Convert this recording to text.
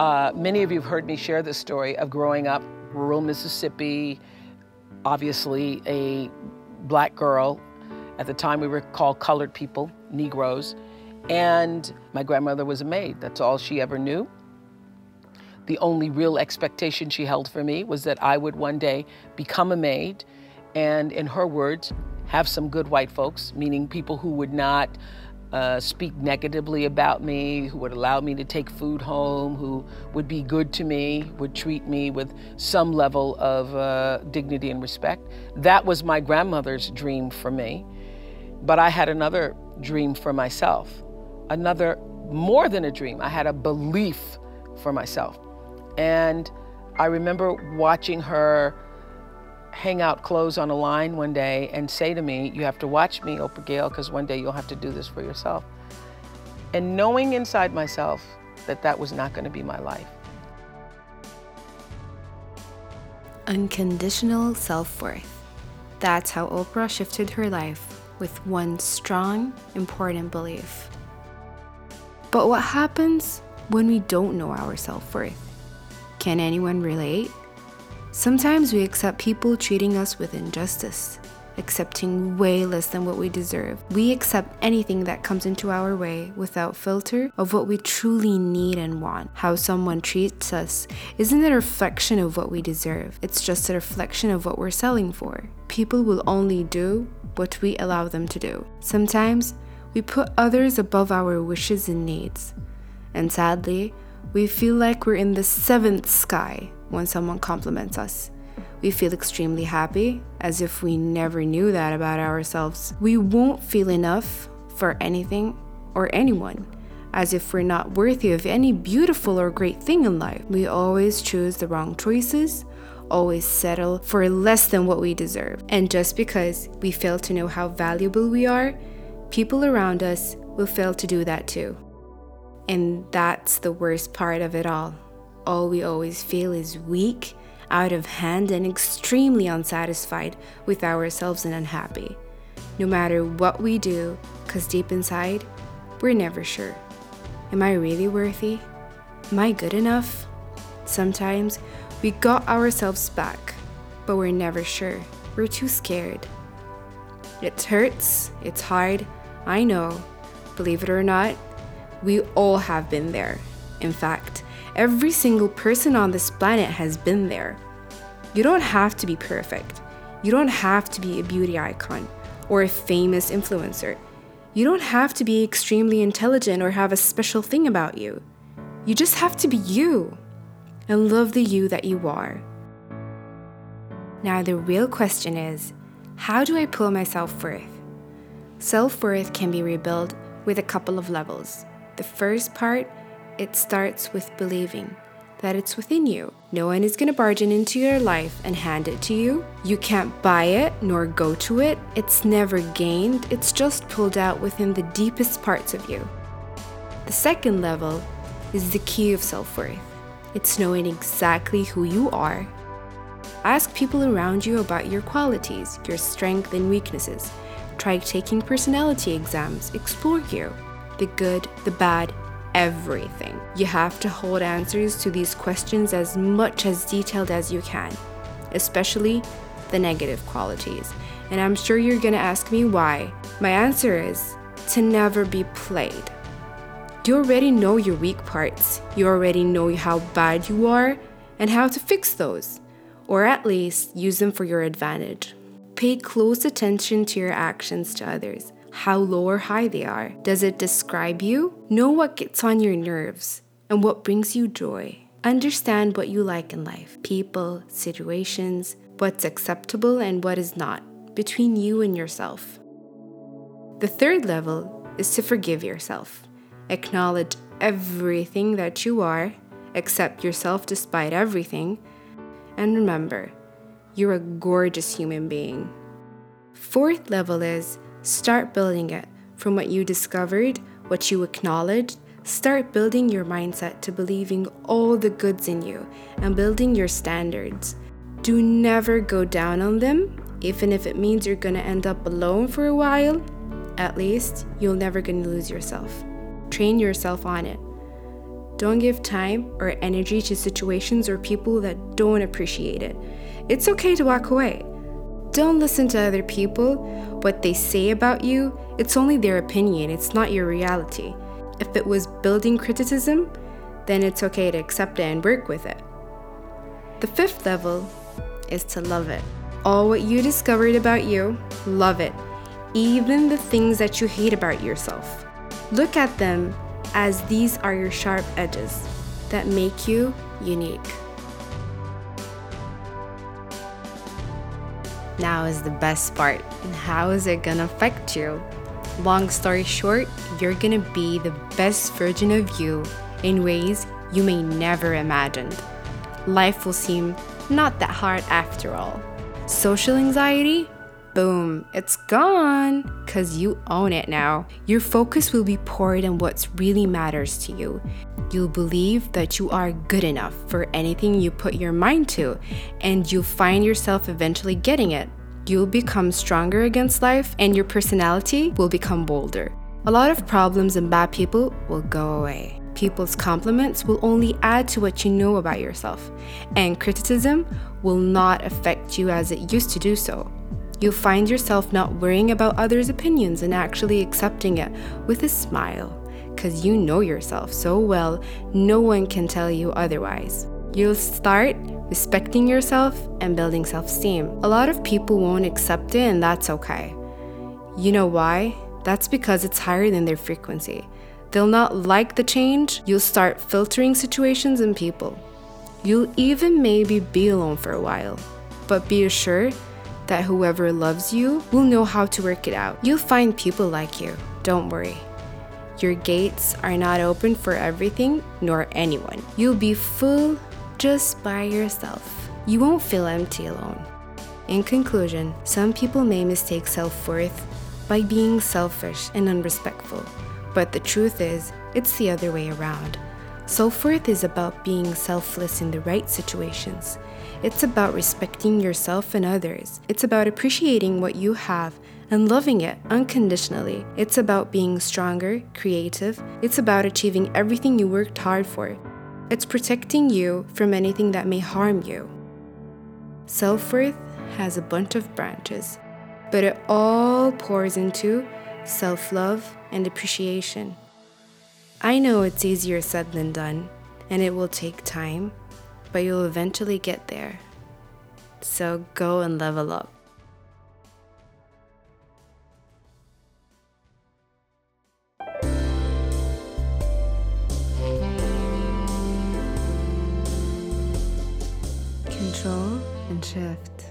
Uh, many of you have heard me share the story of growing up rural Mississippi, obviously a black girl. At the time, we were called colored people, Negroes. And my grandmother was a maid. That's all she ever knew. The only real expectation she held for me was that I would one day become a maid and, in her words, have some good white folks, meaning people who would not uh, speak negatively about me, who would allow me to take food home, who would be good to me, would treat me with some level of uh, dignity and respect. That was my grandmother's dream for me. But I had another dream for myself, another more than a dream. I had a belief for myself. And I remember watching her hang out clothes on a line one day and say to me, You have to watch me, Oprah Gail, because one day you'll have to do this for yourself. And knowing inside myself that that was not going to be my life. Unconditional self worth. That's how Oprah shifted her life with one strong, important belief. But what happens when we don't know our self worth? Can anyone relate? Sometimes we accept people treating us with injustice, accepting way less than what we deserve. We accept anything that comes into our way without filter of what we truly need and want. How someone treats us isn't a reflection of what we deserve, it's just a reflection of what we're selling for. People will only do what we allow them to do. Sometimes we put others above our wishes and needs. And sadly, we feel like we're in the seventh sky when someone compliments us. We feel extremely happy, as if we never knew that about ourselves. We won't feel enough for anything or anyone, as if we're not worthy of any beautiful or great thing in life. We always choose the wrong choices, always settle for less than what we deserve. And just because we fail to know how valuable we are, people around us will fail to do that too. And that's the worst part of it all all we always feel is weak, out of hand, and extremely unsatisfied with ourselves and unhappy. No matter what we do, because deep inside, we're never sure. Am I really worthy? Am I good enough? Sometimes we got ourselves back, but we're never sure. We're too scared. It hurts, it's hard, I know. Believe it or not, we all have been there. In fact, Every single person on this planet has been there. You don't have to be perfect. You don't have to be a beauty icon or a famous influencer. You don't have to be extremely intelligent or have a special thing about you. You just have to be you and love the you that you are. Now, the real question is how do I pull my self worth? Self worth can be rebuilt with a couple of levels. The first part it starts with believing that it's within you. No one is going to barge into your life and hand it to you. You can't buy it nor go to it. It's never gained, it's just pulled out within the deepest parts of you. The second level is the key of self worth it's knowing exactly who you are. Ask people around you about your qualities, your strengths, and weaknesses. Try taking personality exams, explore you the good, the bad, everything. You have to hold answers to these questions as much as detailed as you can, especially the negative qualities. And I'm sure you're gonna ask me why. My answer is to never be played. You already know your weak parts, you already know how bad you are and how to fix those, or at least use them for your advantage. Pay close attention to your actions to others how low or high they are. Does it describe you? Know what gets on your nerves and what brings you joy. Understand what you like in life people, situations, what's acceptable and what is not between you and yourself. The third level is to forgive yourself. Acknowledge everything that you are, accept yourself despite everything, and remember, you're a gorgeous human being. Fourth level is Start building it from what you discovered, what you acknowledged. Start building your mindset to believing all the goods in you and building your standards. Do never go down on them, even if it means you're gonna end up alone for a while. At least you'll never gonna lose yourself. Train yourself on it. Don't give time or energy to situations or people that don't appreciate it. It's okay to walk away. Don't listen to other people, what they say about you. It's only their opinion, it's not your reality. If it was building criticism, then it's okay to accept it and work with it. The fifth level is to love it. All what you discovered about you, love it. Even the things that you hate about yourself. Look at them as these are your sharp edges that make you unique. Now is the best part. How is it gonna affect you? Long story short, you're gonna be the best version of you in ways you may never imagined. Life will seem not that hard after all. Social anxiety? Boom, it's gone because you own it now. Your focus will be poured on what really matters to you. You'll believe that you are good enough for anything you put your mind to, and you'll find yourself eventually getting it. You'll become stronger against life, and your personality will become bolder. A lot of problems and bad people will go away. People's compliments will only add to what you know about yourself, and criticism will not affect you as it used to do so. You'll find yourself not worrying about others' opinions and actually accepting it with a smile because you know yourself so well, no one can tell you otherwise. You'll start respecting yourself and building self esteem. A lot of people won't accept it, and that's okay. You know why? That's because it's higher than their frequency. They'll not like the change, you'll start filtering situations and people. You'll even maybe be alone for a while. But be assured that whoever loves you will know how to work it out. You'll find people like you, don't worry. Your gates are not open for everything nor anyone. You'll be full just by yourself. You won't feel empty alone. In conclusion, some people may mistake self worth by being selfish and unrespectful, but the truth is, it's the other way around. Self worth is about being selfless in the right situations. It's about respecting yourself and others. It's about appreciating what you have and loving it unconditionally. It's about being stronger, creative. It's about achieving everything you worked hard for. It's protecting you from anything that may harm you. Self worth has a bunch of branches, but it all pours into self love and appreciation. I know it's easier said than done, and it will take time but you'll eventually get there. So go and level up. Control and shift.